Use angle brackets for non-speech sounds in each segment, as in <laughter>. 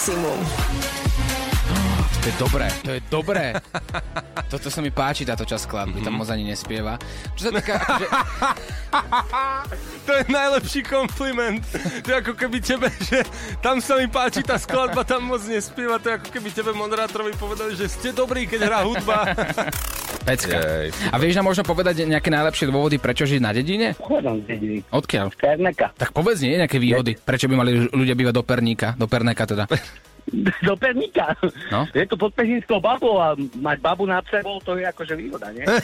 maximum. To je dobré, to je dobré. <laughs> Toto sa mi páči, táto časť skladby, tam moc ani nespieva. Čo sa týka, akože, <laughs> To je najlepší kompliment. To je ako keby tebe, že tam sa mi páči tá skladba, tam moc nespieva. To je ako keby tebe moderátorovi povedali, že ste dobrí, keď hrá hudba. <laughs> pecka. Jej. A vieš nám možno povedať nejaké najlepšie dôvody, prečo žiť na dedine? Pochádzam z dediny. Odkiaľ? Perneka. Tak povedz, nie nejaké výhody, prečo by mali ľudia bývať do Perníka, do Perneka teda. <laughs> <laughs> Do Pernika. No. Je to pod Pežinskou babou a mať babu nad sebou, to je akože výhoda, nie? <laughs>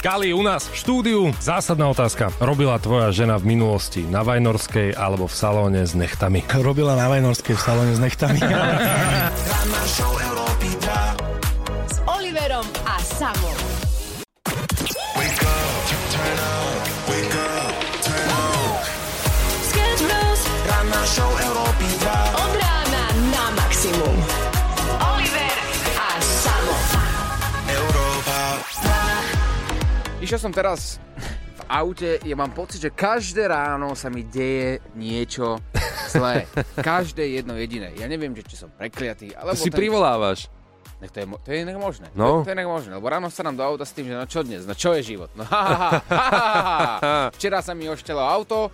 Kali, u nás v štúdiu zásadná otázka. Robila tvoja žena v minulosti na Vajnorskej alebo v salóne s nechtami? <laughs> Robila na Vajnorskej v salóne s nechtami. S Oliverom a Samom. Išiel som teraz v aute, ja mám pocit, že každé ráno sa mi deje niečo zlé. Každé jedno jediné. Ja neviem, že či som prekliatý, alebo... To si ten- privolávaš. Nech to, je, mo- to je inak možné. No. To, to je inak možné, lebo ráno sa nám do auta s tým, že no čo dnes, no čo je život? No ha, ha, ha, ha, ha, ha. <laughs> Včera sa mi oštelo auto,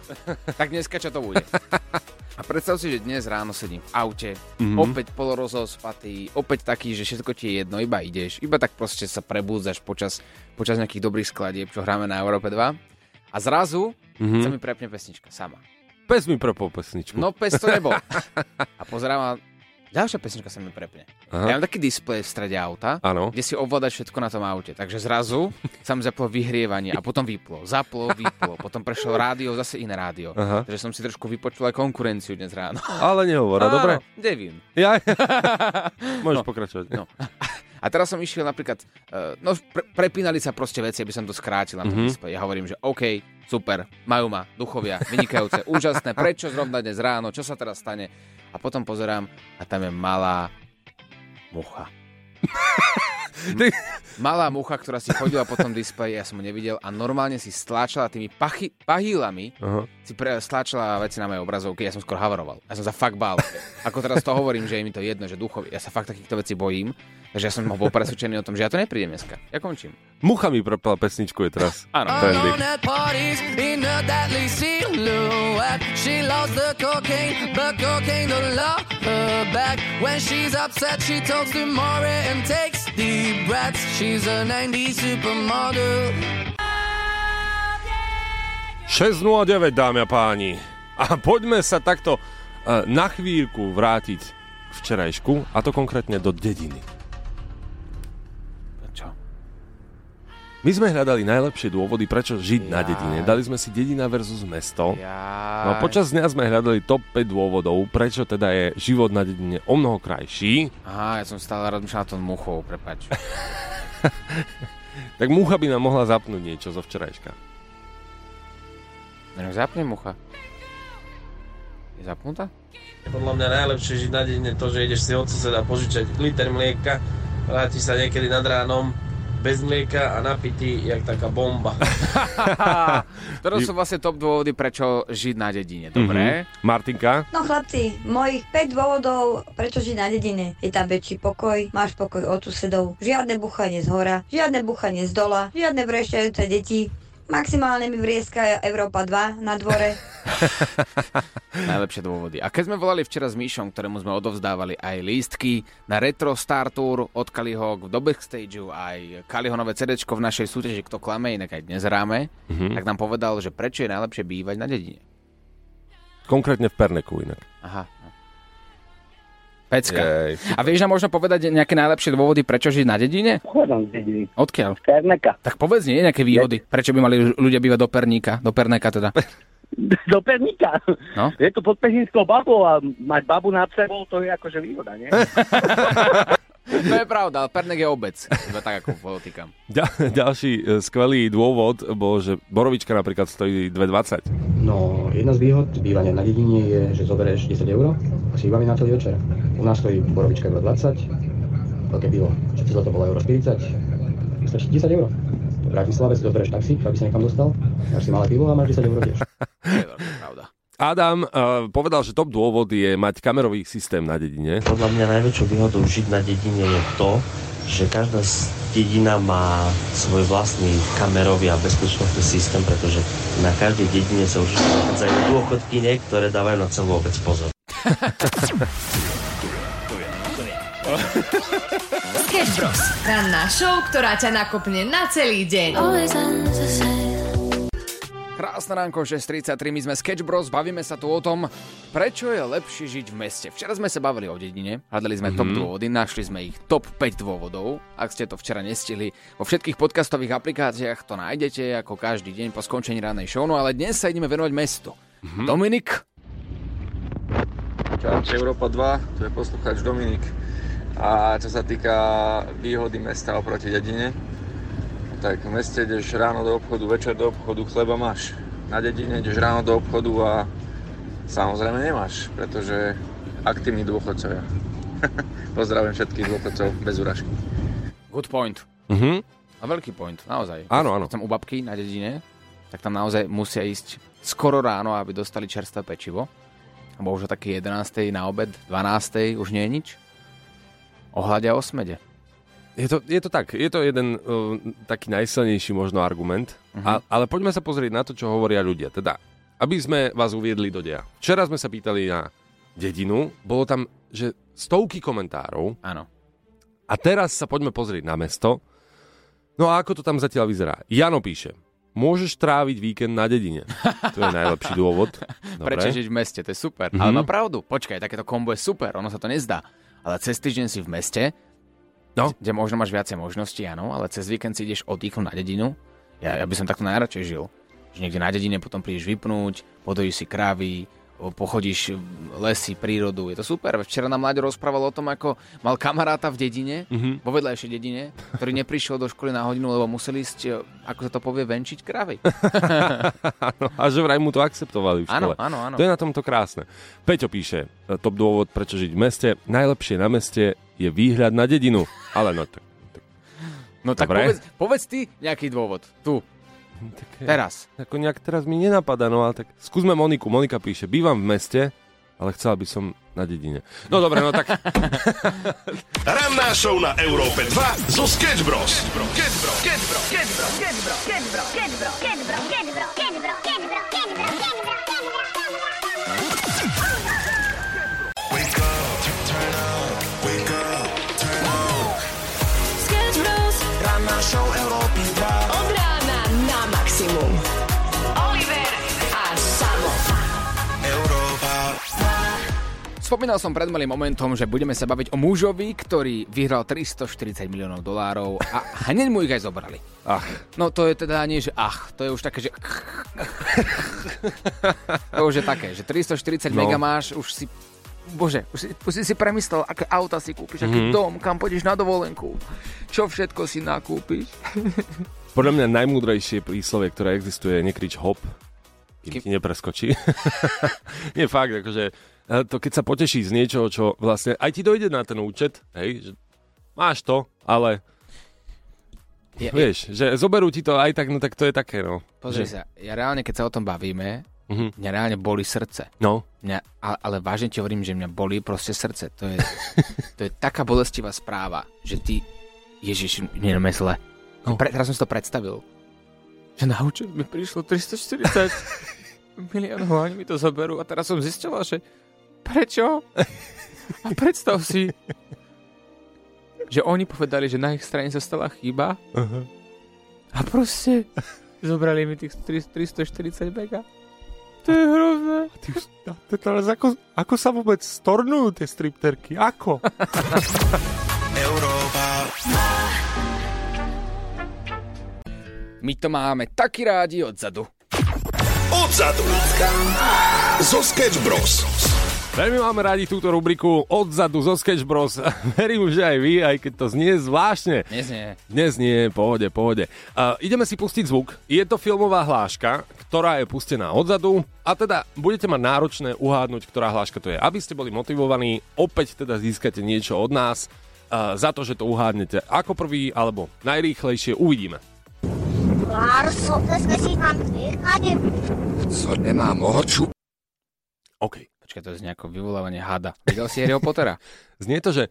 tak dneska čo to bude? A predstav si, že dnes ráno sedím v aute, mm-hmm. opäť polorozospatý, opäť taký, že všetko ti je jedno, iba ideš, iba tak proste sa prebúdzaš počas, počas nejakých dobrých skladieb, čo hráme na Európe 2. A zrazu mm-hmm. sa mi prepne pesnička sama. Pes mi prepol pesničku. No pes to nebol. <laughs> A pozerám ďalšia pesnička sa mi prepne. Aha. Ja mám taký displej v strede auta, Áno. kde si ovládaš všetko na tom aute. Takže zrazu sa mi zaplo vyhrievanie a potom vyplo. Zaplo, vyplo. Potom prešlo rádio, zase iné rádio. Aha. Takže som si trošku vypočul aj konkurenciu dnes ráno. Ale nehovor, a dobre? Devin. Ja? <laughs> Môžeš No. pokračovať. No. A teraz som išiel napríklad, uh, no pre, prepínali sa proste veci, aby som to skrátil na tom Mhm. displeji. Ja hovorím, že OK, super, majú ma, duchovia, vynikajúce, <laughs> úžasné, prečo zrovna dnes ráno, čo sa teraz stane? A potom pozerám a tam je malá mucha. <laughs> Ty- Malá mucha, ktorá si chodila po tom displeji, ja som ho nevidel a normálne si stláčala tými pachy, pahýlami Aha. si pre, stláčala veci na mojej obrazovke, ja som skoro havaroval. Ja som sa fakt bál. Ako teraz to hovorím, že je mi to jedno, že duchovi. Ja sa fakt takýchto vecí bojím. Takže ja som bol presvedčený o tom, že ja to neprídem dneska. Ja končím. Mucha mi prepala pesničku je teraz. Áno. She loves the cocaine, but cocaine don't love her back. When she's upset, she talks to Maury and takes deep breaths. She's a 90s supermodel. 6.09, dámy a páni. A poďme sa takto eh, na chvíľku vrátiť k včerajšku, a to konkrétne do dediny. Čo? My sme hľadali najlepšie dôvody, prečo žiť na Jaj. dedine. Dali sme si dedina versus mesto. Ja... No a počas dňa sme hľadali top 5 dôvodov, prečo teda je život na dedine o mnoho krajší. Aha, ja som stále rozmýšľal tom muchou, prepač. <laughs> Tak mucha by nám mohla zapnúť niečo zo včerajška. No zapne mucha. Je zapnutá? Podľa mňa najlepšie žiť na deň je to, že ideš si od suseda požičať liter mlieka, vrátiš sa niekedy nad ránom bez mlieka a napitý, jak taká bomba. <laughs> Ktoré sú vlastne top dôvody, prečo žiť na dedine. Dobre? Mhm. Martinka? No chlapci, mojich 5 dôvodov, prečo žiť na dedine. Je tam väčší pokoj, máš pokoj od susedov, žiadne buchanie z hora, žiadne buchanie z dola, žiadne vrešťajúce deti, maximálne mi vrieska Európa 2 na dvore. <laughs> Najlepšie dôvody. A keď sme volali včera s Míšom, ktorému sme odovzdávali aj lístky na Retro Star Tour od Kaliho v do backstageu, aj Kaliho nové CD v našej súťaži Kto klame, inak aj dnes hráme, Mhm. tak nám povedal, že prečo je najlepšie bývať na dedine. Konkrétne v Perneku inak. Aha. Pecka. Jej. A vieš nám možno povedať nejaké najlepšie dôvody, prečo žiť na dedine? Pochádzam z dediny. Odkiaľ? Perneka. Tak povedz, nie nejaké výhody, prečo by mali ľudia bývať do Perníka, do Perneka teda. <laughs> Do Pernika. No. Je to pod Pežinskou babou a mať babu nad sebou, to je akože výhoda, nie? <laughs> To je pravda, ale Pernek je obec. Iba tak ako podotýkam. Ďal, ďalší e, skvelý dôvod bol, že borovička napríklad stojí 2,20. No, jedna z výhod bývania na dedine je, že zoberieš 10 eur a si vybaví na celý večer. U nás stojí borovička 2,20, veľké pivo, všetci zlato bolo euro 40, stačí 10 eur. V Bratislave si zoberieš taxík, aby si niekam dostal, dáš si malé pivo a máš 10 eur tiež. To. Adam uh, povedal, že top dôvod je mať kamerový systém na dedine. Podľa mňa najväčšou výhodou žiť na dedine je to, že každá z dedina má svoj vlastný kamerový a bezpečnostný systém, pretože na každej dedine sa už nachádzajú dôchodkyne, ktoré dávajú na celú obec pozor. <laughs> Sketch Bros. Ranná show, ktorá ťa nakopne na celý deň. Krásne ránko, 6.33, my sme Sketch Bros, bavíme sa tu o tom, prečo je lepšie žiť v meste. Včera sme sa bavili o dedine, hľadali sme mm-hmm. top dôvody, našli sme ich top 5 dôvodov. Ak ste to včera nestihli, vo všetkých podcastových aplikáciách to nájdete ako každý deň po skončení ránej show, no ale dnes sa ideme venovať mestu. Mm-hmm. Dominik? Čaute Európa 2, tu je poslucháč Dominik. A čo sa týka výhody mesta oproti dedine, tak v meste ideš ráno do obchodu, večer do obchodu, chleba máš. Na dedine ideš ráno do obchodu a samozrejme nemáš, pretože aktívni dôchodcovia. <laughs> Pozdravujem všetkých dôchodcov bez úražky. Good point. Mhm. A veľký point, naozaj. Áno, áno. Keď som u babky na dedine, tak tam naozaj musia ísť skoro ráno, aby dostali čerstvé pečivo. Lebo už o taký 11. na obed, 12. už nie je nič. Ohľadia o smede. Je to, je to tak, je to jeden uh, taký najsilnejší možno argument, uh-huh. a, ale poďme sa pozrieť na to, čo hovoria ľudia. Teda, aby sme vás uviedli do deja. Včera sme sa pýtali na dedinu, bolo tam, že stovky komentárov. Áno. A teraz sa poďme pozrieť na mesto. No a ako to tam zatiaľ vyzerá? Jano píše, môžeš tráviť víkend na dedine. To je najlepší dôvod. <laughs> Dobre. Prečo žiť v meste, to je super. Mhm. Ale má pravdu. Počkaj, takéto kombo je super, ono sa to nezdá. Ale cez týždeň si v meste, No. kde možno máš viacej možností, áno, ale cez víkend si ideš oddychnúť na dedinu. Ja, ja by som takto najradšej žil. Že niekde na dedine potom prídeš vypnúť, podojíš si krávy, pochodíš lesy, prírodu. Je to super. Včera nám Mlaďo rozprával o tom, ako mal kamaráta v dedine, Mhm. vo vedľajšej dedine, ktorý neprišiel do školy na hodinu, lebo museli ísť, e, ako sa to povie, venčiť krávy. Áno, <laughs> a že vraj mu to akceptovali v škole. áno, áno. To je na tomto krásne. Peťo píše, e, top dôvod, prečo žiť v meste. Najlepšie na meste je výhľad na dedinu. Ale no tak... No tak Dobre. povedz, povedz ty nejaký dôvod. Tu. Teraz. Ako nejak teraz mi nenapadá, no ale tak skúsme Moniku. Monika píše, bývam v meste, ale chcela by som na dedine. No dobre, no tak... Ranná show na Európe 2 zo Sketch Bros. Sketch Spomínal som pred malým momentom, že budeme sa baviť o mužovi, ktorý vyhral 340 miliónov dolárov a hneď mu ich aj zobrali. Ach. No to je teda nie, že ach, to je už také, že... <laughs> to už je také, že 340 No. mega máš, už si... Bože, už si, už si premyslel, aké auta si kúpiš, aký Mhm. dom, kam pôjdeš na dovolenku, čo všetko si nakúpiš. <laughs> Podľa mňa najmúdrejšie príslovie, ktoré existuje, je nekrič hop, kým ti nepreskočí. <laughs> Nie fakt, akože to keď sa poteší z niečoho, čo vlastne aj ti dojde na ten účet, hej, že máš to, ale Je- vieš, že zoberú ti to aj tak, no tak to je také, no. Pozri že, sa, ja reálne, keď sa o tom bavíme, Mhm. mňa reálne boli srdce. No. Mňa, ale, ale vážne ti hovorím, že mňa bolí proste srdce. To je, to je taká bolestivá správa, že ty, Ježiš, nie je zle. No. Pre, teraz som si to predstavil. Že na účet mi prišlo 340 miliónov oni mi to zoberú a teraz som zistila, že prečo? A predstav si, že oni povedali, že na ich strane sa stala chyba Aha. a proste zobrali mi tých 340 mega. To je hrozné. Ty, to teraz ako, ako sa vôbec stornujú tie stripterky? Ako? <laughs> My to máme taký rádi odzadu. Odzadu. Zo Sketch Bros. Veľmi máme radi túto rubriku odzadu zo Sketch Bros. <laughs> Verím, že aj vy, aj keď to znie zvláštne. Dnes nie. Dnes nie, pohode, pohode. Uh, ideme si pustiť zvuk. Je to filmová hláška, ktorá je pustená odzadu a teda budete mať náročné uhádnuť, ktorá hláška to je. Aby ste boli motivovaní, opäť teda získate niečo od nás uh, za to, že to uhádnete ako prvý alebo najrýchlejšie. Uvidíme. Co nemám oču? OK. Počkaj, to je nejako vyvolávanie hada. Videl si Harryho Pottera? <laughs> Znie to, že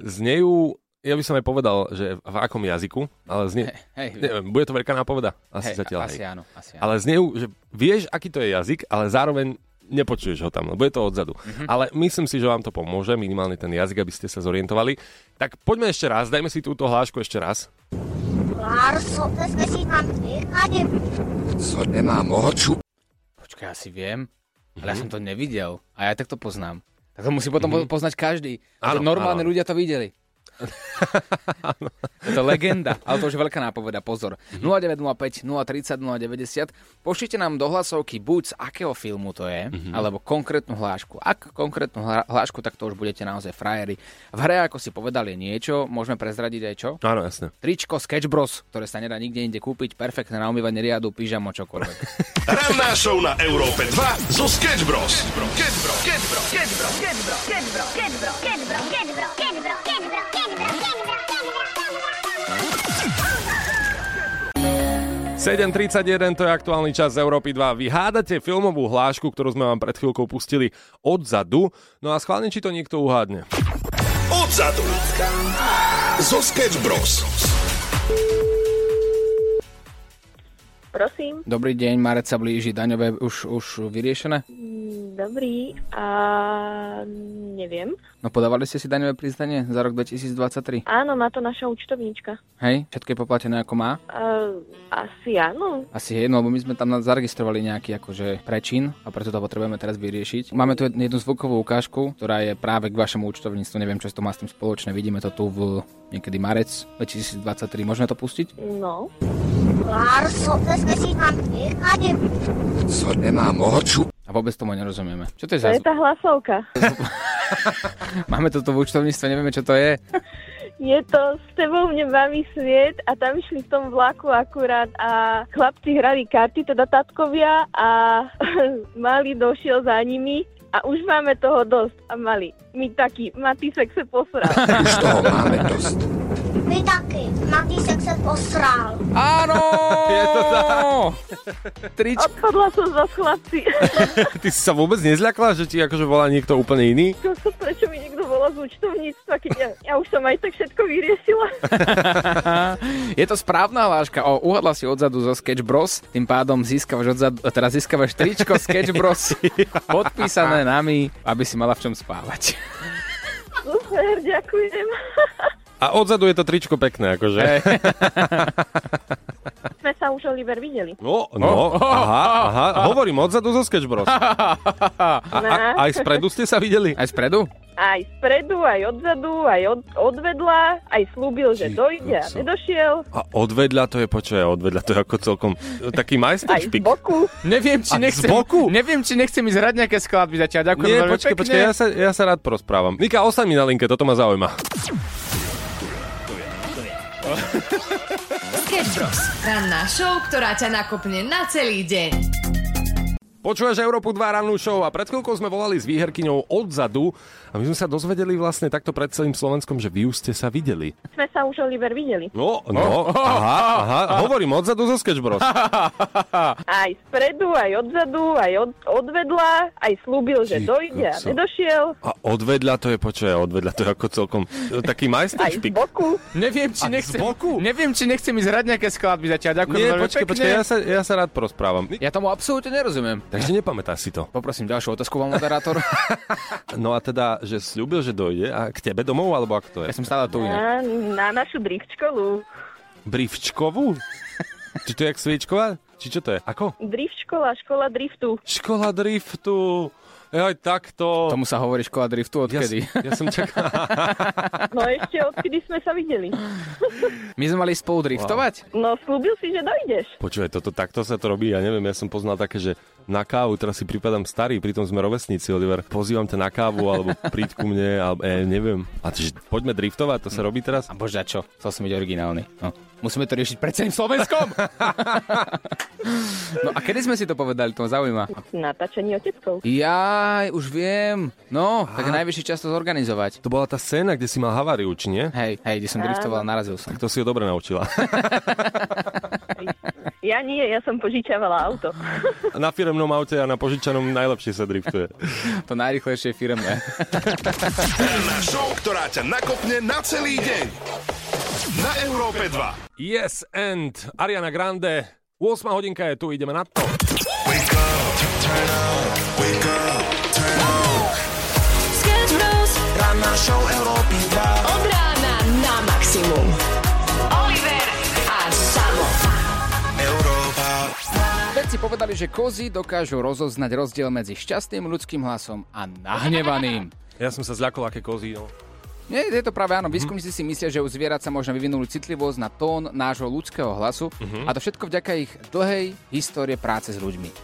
znejú, ja by som aj povedal, že v akom jazyku, ale znie, hej. neviem, bude to veľká nápoveda? Asi Hej, zatiaľ, asi hej. áno, asi áno. Ale znejú, že vieš, aký to je jazyk, ale zároveň nepočuješ ho tam, lebo je to odzadu. Mhm. Ale myslím si, že vám to pomôže, minimálne ten jazyk, aby ste sa zorientovali. Tak poďme ešte raz, dajme si túto hlášku ešte raz. Co nemám oču. Počkaj, asi viem, ale Mhm. ja som to nevidel. A ja tak to poznám. Tak to musí potom po- poznať každý. Áno, normálne áno. ľudia to videli. Je to legenda, ale to už je veľká nápoveda, pozor. Mhm. 0905 030 090. Pošlite nám do hlasovky buď z akého filmu to je, Mhm. alebo konkrétnu hlášku. Ak konkrétnu hlášku, tak to už budete naozaj frajeri. V hre, ako si povedali niečo, môžeme prezradiť aj čo? Áno, jasne. Tričko Sketch Bros, ktoré sa nedá nikde inde kúpiť, perfektné na umývanie riadu, pyžamo, čokoľvek. Ranná show na Európe 2 zo Sketch Bros. Sketch Bros. Sketch Bro, Sketch Bro, Sketch Bro, Sketch Bro, Sketch Bro, Sketch Bro, Sketch 7.31, to je aktuálny čas z Európy 2. Vy hádate filmovú hlášku, ktorú sme vám pred chvíľkou pustili odzadu. No a schválne, či to niekto uhádne. Odzadu. Zo Sketch Bros. Prosím. Dobrý deň, Marec sa blíži, daňové už, už vyriešené? Mm, Dobrý. A neviem. No podávali ste si daňové priznanie za rok 2023? Áno, má to naša účtovníčka. Hej? Všetko je poplatené ako má? A, asi áno. Asi jedno, lebo my sme tam zaregistrovali nejaký akože prečin a preto to potrebujeme teraz vyriešiť. Máme tu jednu zvukovú ukážku, ktorá je práve k vašemu účtovníctvu. Neviem, čo to má s tým spoločné. Vidíme to tu v niekedy marec 2023. Môžeme to pustiť? No. Larso, to. Co nemám oču. A vôbec tomu nerozumieme. Čo to je To za je tá hlasovka. <laughs> Máme to tu v účtovníctve, nevieme, čo to je. <laughs> Je to s tebou mne baví sviet a tam išli v tom vlaku akurát a chlapci hrali karty, teda tatkovia a <laughs> malý došiel za nimi a už máme toho dosť a mali my taký, Matisek sa posral. Už toho máme dosť. My taky. Matýsek se posral. Áno! <laughs> Je to tak. Trič... Odpadla som za chlapci. <laughs> Ty si sa vôbec nezľakla, že ti akože volá niekto úplne iný? Čo, prečo mi niekto volá z účtovníctva, keď ja, ja už som aj tak všetko vyriešila. <laughs> je to správna hláška. O, uhadla si odzadu zo Sketch Bros. Tým pádom získavaš odzadu, teraz získavaš tričko Sketch Bros. podpísané nami, aby si mala v čom spávať. Super, ďakujem. A odzadu je to tričko pekné, akože. Hej. <laughs> Sme sa už, Oliver, videli. No, no, aha, aha, hovorím odzadu zo Sketch Bros. A, a, aj spredu ste sa videli? Aj spredu? Aj spredu, aj odzadu, aj od, odvedla, aj slúbil, že dojde a nedošiel. A odvedľa to je, počuje, odvedľa to je ako celkom taký Aj z majsteršpik. boku. Neviem, či A nechcem, z boku? neviem, či nechcem ísť hrať nejaké skladby zatiaľ. Ďakujem Nie, počkaj, počkaj, ja sa, ja sa rád porozprávam. Mika, ostaň mi na linke, toto ma zaujíma. Sketch Bros. Ranná show, ktorá ťa nakopne na celý deň. Počúvaš Európu 2 rannú show a pred chvíľkou sme volali s výherkyňou odzadu a my sme sa dozvedeli vlastne takto pred celým Slovenskom, že vy už ste sa videli. Sme sa už, Oliver, videli. No, no, aha, aha, <laughs> hovorím odzadu zo Sketch Bros. <laughs> Aj spredu, aj odzadu, aj od, odvedla, aj slúbil, že Ty dojde a nedošiel. A odvedľa to je, počuje, odvedľa to je ako celkom e, taký Aj z boku. Neviem, či nechcem, boku? neviem, či nechcem ísť hrať nejaké skladby zatiaľ. Ďakujem Nie, veľmi počkaj, pekne. počkaj, ja sa, ja sa rád porozprávam. Ja tomu absolútne nerozumiem. Takže nepamätáš si to. Poprosím ďalšiu otázku, pán moderátor. <laughs> No a teda, že slúbil, že dojde a k tebe domov, alebo ako to je? ja som stále tu inak. Na, na našu drift školu. Brivčkovú? Či to je jak sviečková? Či čo to je? Ako? Drift škola, škola driftu. Škola driftu. Jaj, takto. Tomu sa hovorí škola driftu odkedy. Ja, ja som čakal. <laughs> No ešte odkedy sme sa videli. <laughs> My sme mali spolu driftovať? No slúbil si, že dojdeš. Počúvaj, toto takto sa to robí, ja neviem, ja som poznal také, že na kávu, teraz si pripadám starý, pritom sme rovesníci, Oliver. Pozývam ťa na kávu, alebo príď ku mne, alebo ja neviem. A čiže poďme driftovať, to sa robí teraz? A bože, a čo? Chcel som byť originálny. No. Musíme to riešiť pred celým Slovenskom. <laughs> no a kedy sme si to povedali, to ma zaujíma. Natáčanie oteckov. Ja už viem. No, tak najvyšší čas to zorganizovať. To bola tá scéna, kde si mal haváriu, či nie? Hej, hej, kde som driftoval, narazil som. Tak to si ho dobre naučila. <laughs> Ja nie, ja som požičavala auto. <laughs> Na firemnom aute a na požičanom najlepšie sa driftuje. To najrychlejšie firmné. Ranná show, ktorá ťa nakopne na celý deň. Na Európe 2. Yes and Ariana Grande. 8 hodinka je tu, ideme na to. Sketch Bros. Ranná show Európy 2. Od rána na maximum. Vedci povedali, že kozy dokážu rozoznať rozdiel medzi šťastným ľudským hlasom a nahnevaným. <laughs> Ja som sa zľakol, aké kozy, no. Nie, je to práve áno. Výskumníci si myslia, že u zvierat sa možno vyvinuli citlivosť na tón nášho ľudského hlasu Mhm. a to všetko vďaka ich dlhej histórie práce s ľuďmi.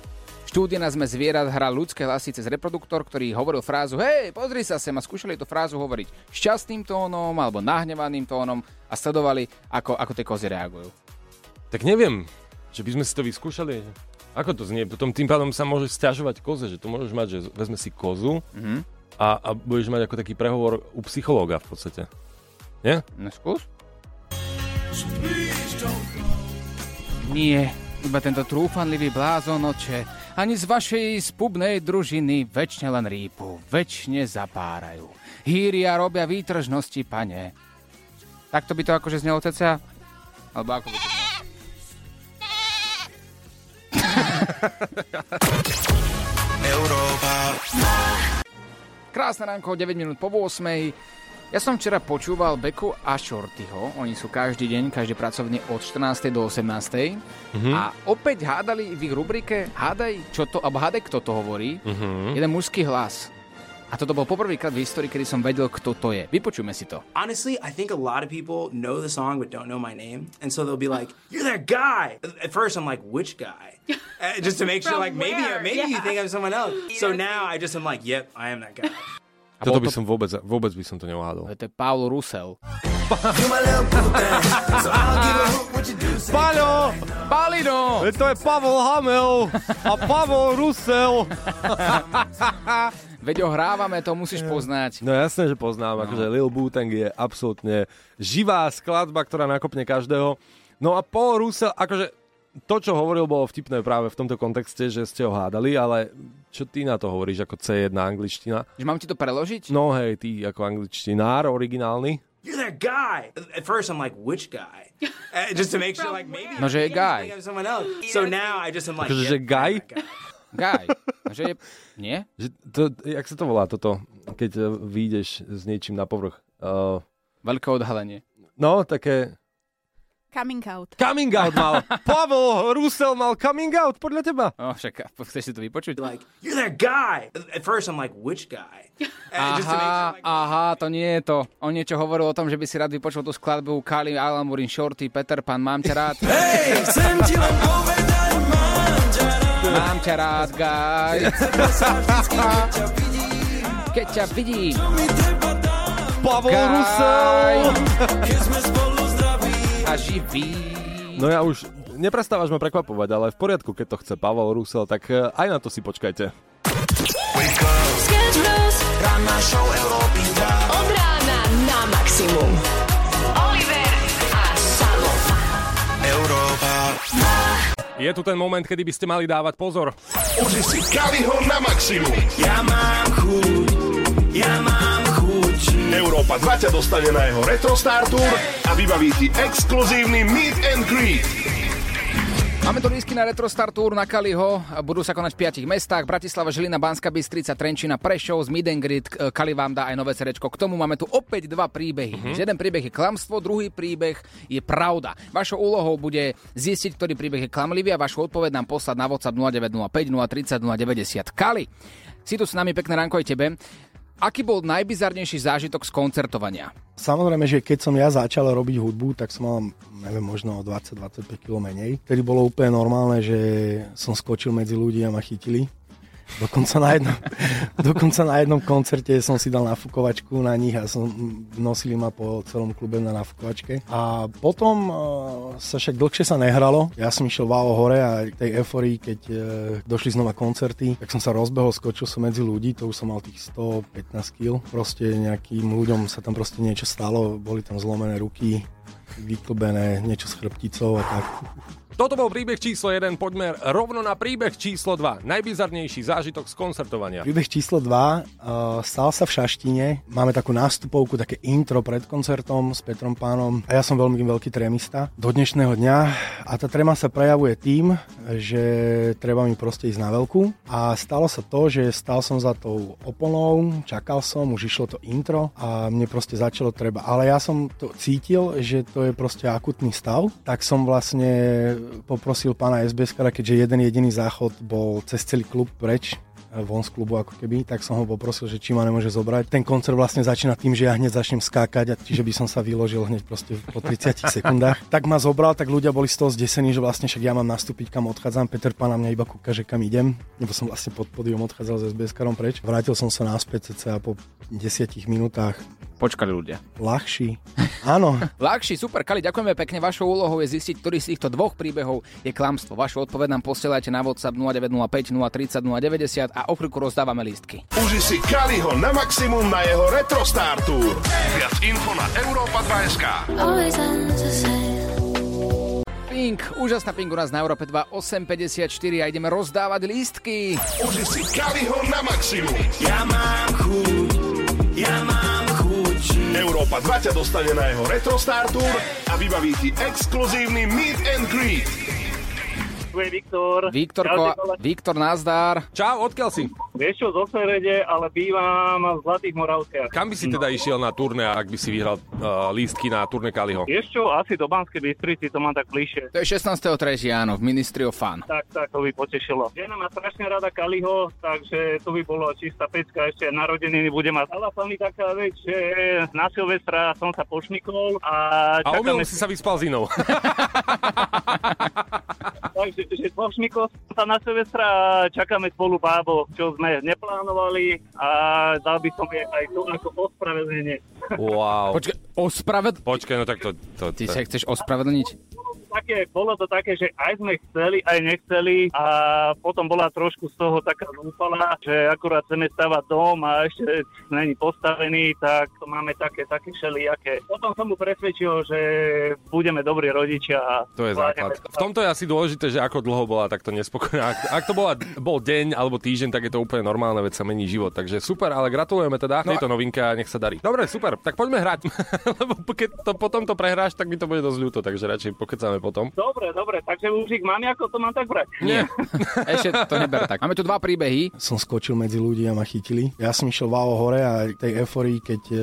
Štúdia na sme zvierat hral ľudské hlasy cez reproduktor, ktorý hovoril frázu Hej, pozri sa sem a skúšali tú frázu hovoriť šťastným tónom alebo nahnevaným tónom a sledovali, ako, ako tie kozy reagujú. Tak neviem, že by sme si to vyskúšali. Ako to znie? Potom tým pádom sa môžeš stiažovať koze, že tu môžeš mať, že vezme si kozu Mhm. a, a budeš mať ako taký prehovor u psychológa v podstate. Nie? No skús. Nie, iba tento trúfanlivý blázon oče. Ani z vašej spubnej družiny väčšine len rýpu, väčšine zapárajú. Hýria robia výtržnosti, pane. Takto by to akože znelo ceca? Alebo ako by to Európa. Krásne ránko, 9 minút po 8. Ja som včera počúval Beku a Shortyho. Oni sú každý deň, každý pracovný od 14. do 18. Mhm. A opäť hádali v ich rubrike Hádaj, čo to, alebo hádaj, kto to hovorí. Mhm. Jeden mužský hlas. A toto bol poprvýkrát v histórii, kedy som vedel, kto to je. Vypočujme si to. Honestly, I think a lot of people know the song but don't know my name, and so they'll be like, "You're that guy." At first, I'm like, "Which guy?" Uh, just to make sure, From like maybe where? maybe you Yeah. think I'm someone else. <laughs> So now I just am like, "Yep, I am that guy." A Toto by to- som vôbec, vôbec by som to neuhádol. To je Paul Russell. Paľo! Palino! To je Pavol Hamel a Pavol Rusel. Veď ho hrávame, to musíš poznať. No jasné, že poznám, akože Lil Bootang je absolútne živá skladba, ktorá nakopne každého. No a Paul Russell, akože to, čo hovoril, bolo vtipné práve v tomto kontexte, že ste ho hádali, ale čo ty na to hovoríš ako C1 angličtina? Že mám ti to preložiť? No hej, ty ako angličtinár originálny. You're that guy. At first, I'm like, "Which guy?" Uh, <laughs> just to make sure, like maybe No, že je guy. someone else. So now I just am like, "Yep, že guy." Guy. No, že je... Nie? Že to, jak sa to volá toto, keď eh, vyjdeš s niečím na povrch? Uh, Veľké odhalenie. no, také... Coming out. Coming out mal. <laughs> Pavel Rusel mal coming out, podľa teba. No, však chceš si to vypočuť? Like, you're that guy. At first, I'm like, "Which guy?" <laughs> Just to make Aha, sure, like, aha, to nie je to. On niečo hovoril o tom, že by si rád vypočul tú skladbu Kali, Alan Murin, Shorty, Peter Pan, mám ťa rád. Hej, chcem ti len povedať, mám ťa rád. Mám ťa rád, guy. <laughs> Keď ťa vidím. Pavel. Rusel. Keď sme spolu zdraví. A živý. No ja už neprestávaš ma prekvapovať, ale v poriadku, keď to chce Pavel Rusel, tak eh, aj na to si počkajte. Sketch Bros. Ranná show Európy 2. Od rána na maximum. Oliver a Samo. Európa. Je tu ten moment, kedy by ste mali dávať pozor. Uži si Kaliho na maximum. Ja mám Európa 2 ťa dostane na jeho Retro Star Tour a vybaví ti exkluzívny Meet and Greet. Máme tu lístky na Retro Star Tour na Kaliho. Budú sa konať v piatich mestách. Bratislava, Žilina, Banska, Bystrica, Trenčina, Prešov, z Meet and Greet. K- Kali vám dá aj nové cerečko. K tomu máme tu opäť dva príbehy. Mm-hmm. Jeden príbeh je klamstvo, druhý príbeh je pravda. Vašou úlohou bude zistiť, ktorý príbeh je klamlivý a vašu odpoveď nám poslať na WhatsApp 0905 030 090. Kali, si tu s nami, pekné ránko aj tebe. Aký bol najbizarnejší zážitok z koncertovania? Samozrejme, že keď som ja začal robiť hudbu, tak som mal, neviem, možno o 20-25 kg menej. Vtedy bolo úplne normálne, že som skočil medzi ľudí a ma chytili. Dokonca na, jednom, <laughs> dokonca na jednom koncerte som si dal nafukovačku na nich a som, nosili ma po celom klube na nafukovačke. A potom uh, sa však dlhšie sa nehralo. Ja som išiel válo hore a tej euforii, keď uh, došli znova koncerty, tak som sa rozbehol, skočil som medzi ľudí, to už som mal tých 115 kg. Proste nejakým ľuďom sa tam proste niečo stalo, boli tam zlomené ruky, vyklbené, niečo s chrbticou a tak. Toto bol príbeh číslo 1, poďme rovno na príbeh číslo 2. Najbizarnejší zážitok z koncertovania. Príbeh číslo 2 uh, stal sa v Šaštine. Máme takú nástupovku, také intro pred koncertom s Petrom Pánom. A ja som veľmi veľký trémista do dnešného dňa. A tá tréma sa prejavuje tým, že treba mi proste ísť na veľkú. A stalo sa to, že stal som za tou oponou, čakal som, už išlo to intro a mne proste začalo treba. Ale ja som to cítil, že to je proste akutný stav. Tak som vlastne poprosil pána SBS, keďže jeden jediný záchod bol cez celý klub preč, von z klubu ako keby, tak som ho poprosil, že či ma nemôže zobrať. Ten koncert vlastne začína tým, že ja hneď začnem skákať a čiže by som sa vyložil hneď proste po 30 <laughs> sekundách. Tak ma zobral, tak ľudia boli z toho zdesení, že vlastne však ja mám nastúpiť, kam odchádzam. Peter Pan na mňa iba kúka, že kam idem, lebo som vlastne pod podium odchádzal s SBS karom preč. Vrátil som sa naspäť cca po 10 minútach. Počkali ľudia. Ľahší. Áno. <laughs> Ľahší, super, Kali, ďakujeme pekne. Vašou úlohou je zistiť, ktorý z týchto dvoch príbehov je klamstvo. Vašu odpoveď nám posielajte na WhatsApp 0905 030 090 a o chvíľku rozdávame lístky. Uži si Kaliho na maximum na jeho Retro Star Tour. Viac info na Europa 2.sk. Pink, úžasná Pink u nás na Európe 2, 8.54 a ideme rozdávať lístky. Uži si Kaliho na maximum. Ja mám chuť, ja mám chuť. Európa 2 ťa dostane na jeho Retro Star Tour a vybaví ti exkluzívny Meet and Greet. Tu je Viktor. Viktorko, Viktor, nazdár. Čau, odkiaľ si? Vieš čo, zo Serede, ale bývam v Zlatých Moravciach. Kam by si teda išiel na turné, ak by si vyhral uh, lístky na turné Kaliho? Vieš čo, asi do Banskej Bystrici, to mám tak bližšie. To je 16.3. áno, v Ministry of Fun. Tak, tak, to by potešilo. Žena má strašne rada Kaliho, takže to by bolo čistá pecka, ešte narodeniny bude mať. Stala sa mi taká vec, že na Silvestra som sa pošmikol a... A omylom si sa vyspal s inou. <laughs> Takže že pošmikol som sa na Silvestra a čakáme spolu bábo, čo sme neplánovali a dal by som jej aj to ako ospravedlnenie. Wow. Počkaj, ospraved... Počkaj, no tak to... to, Ty to... sa chceš ospravedlniť? Také, bolo to také, že aj sme chceli, aj nechceli a potom bola trošku z toho taká zúfala, že akurát chceme stavať dom a ešte není postavený, tak to máme také, také všelijaké. Potom som mu presvedčil, že budeme dobrí rodičia. A To je základ. V tomto je asi dôležité, že ako dlho bola takto nespokojná. Ak, ak to bola, bol deň alebo týždeň, tak je to úplne normálne, veď sa mení život. Takže super, ale gratulujeme teda No tejto novinke a nech sa darí. Dobre, super, tak poďme hrať. <laughs> Lebo keď to, potom to prehráš, tak mi to bude dosť ľúto, takže radšej pokecáme potom. Dobre, dobre, takže už ich mám, ako to mám tak brať. Nie. <laughs> Ešte to neber tak. Máme tu dva príbehy. Som skočil medzi ľudí a ma chytili. Ja som išiel váho hore a tej euforii, keď e,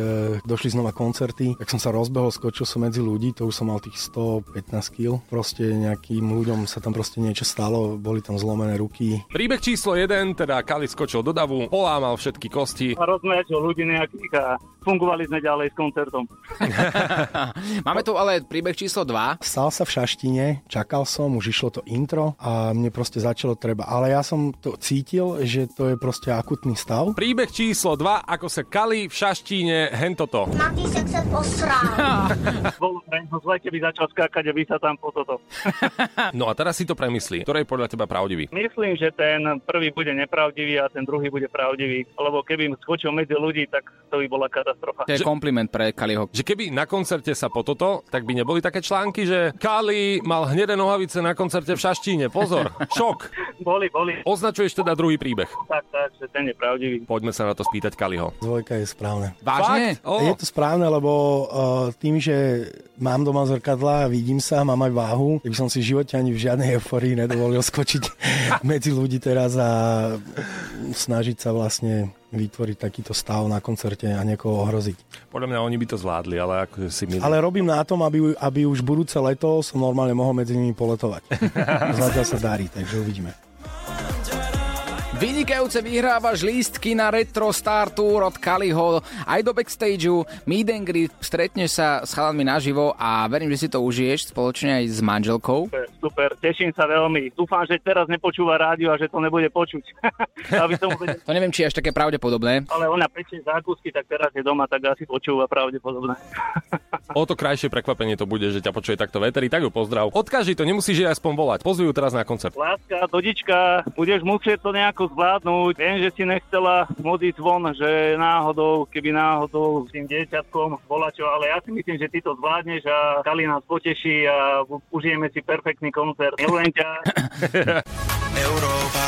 došli znova koncerty, tak som sa rozbehol, skočil som medzi ľudí, to už som mal tých 115 kg. Proste nejakým ľuďom sa tam proste niečo stalo, boli tam zlomené ruky. Príbeh číslo 1, teda Kali skočil do davu, polámal všetky kosti. A rozmeračil ľudí nejakých a fungovali sme ďalej s koncertom. <laughs> Máme tu ale príbeh číslo 2. Stal sa v Šaštine, čakal som, už išlo to intro a mne proste začalo treba. Ale ja som to cítil, že to je proste akutný stav. Príbeh číslo 2, ako sa Kali v Šaštíne hentoto. Matýsek sa posral. <laughs> Bolo pre ňo zle, keby začal skákať a vy sa tam po toto. <laughs> No a teraz si to premyslí. Ktorý je podľa teba pravdivý? Myslím, že ten prvý bude nepravdivý a ten druhý bude pravdivý. Lebo keby skočil medzi ľudí, tak to by bola katastrofa. To je kompliment pre Kaliho. Že keby na koncerte sa po toto, tak by neboli také články, že Kali mal hnedé nohavice na koncerte v Šaštíne. Pozor, <laughs> šok. Boli, boli. Označuješ teda druhý príbeh. Tak, tak, že ten je pravdivý. Poďme sa na to spýtať Kaliho. Dvojka je správne. Vážne? Fakt? Je to správne, lebo uh, tým, že mám doma zrkadla a vidím sa, mám aj váhu, keby som si v živote ani v žiadnej euforii nedovolil skočiť <laughs> medzi ľudí teraz a snažiť sa vlastne vytvoriť takýto stav na koncerte a niekoho ohroziť. Podľa mňa oni by to zvládli, ale ako si milí. Ale robím na tom, aby, aby už budúce leto som normálne mohol medzi nimi poletovať. <laughs> Zatiaľ sa darí, takže uvidíme. Vynikajúce vyhrávaš lístky na Retro Star Tour od Kaliho aj do backstageu, meet and greet, stretneš sa s chalanmi naživo a verím, že si to užiješ spoločne aj s manželkou. Super, super, teším sa veľmi. Dúfam, že teraz nepočúva rádio a že to nebude počuť. <laughs> Aby som uvedel. To neviem, či je až také pravdepodobné. Ale ona pečie zákusky, tak teraz je doma, tak asi počúva pravdepodobne. O to krajšie prekvapenie to bude, že ťa počuje takto veteri, tak ju pozdrav. Odkaži to, nemusíš jej aspoň volať. Pozvi ju teraz na koncert. Láska, dodička, budeš musieť to nejako to zvládnuť. Viem, že si nechcela modiť von, že náhodou, keby náhodou s tým dieťatkom bola čo, ale ja si myslím, že ty to zvládneš a Kali nás poteší a užijeme si perfektný koncert. Milujem ťa. <laughs> Európa.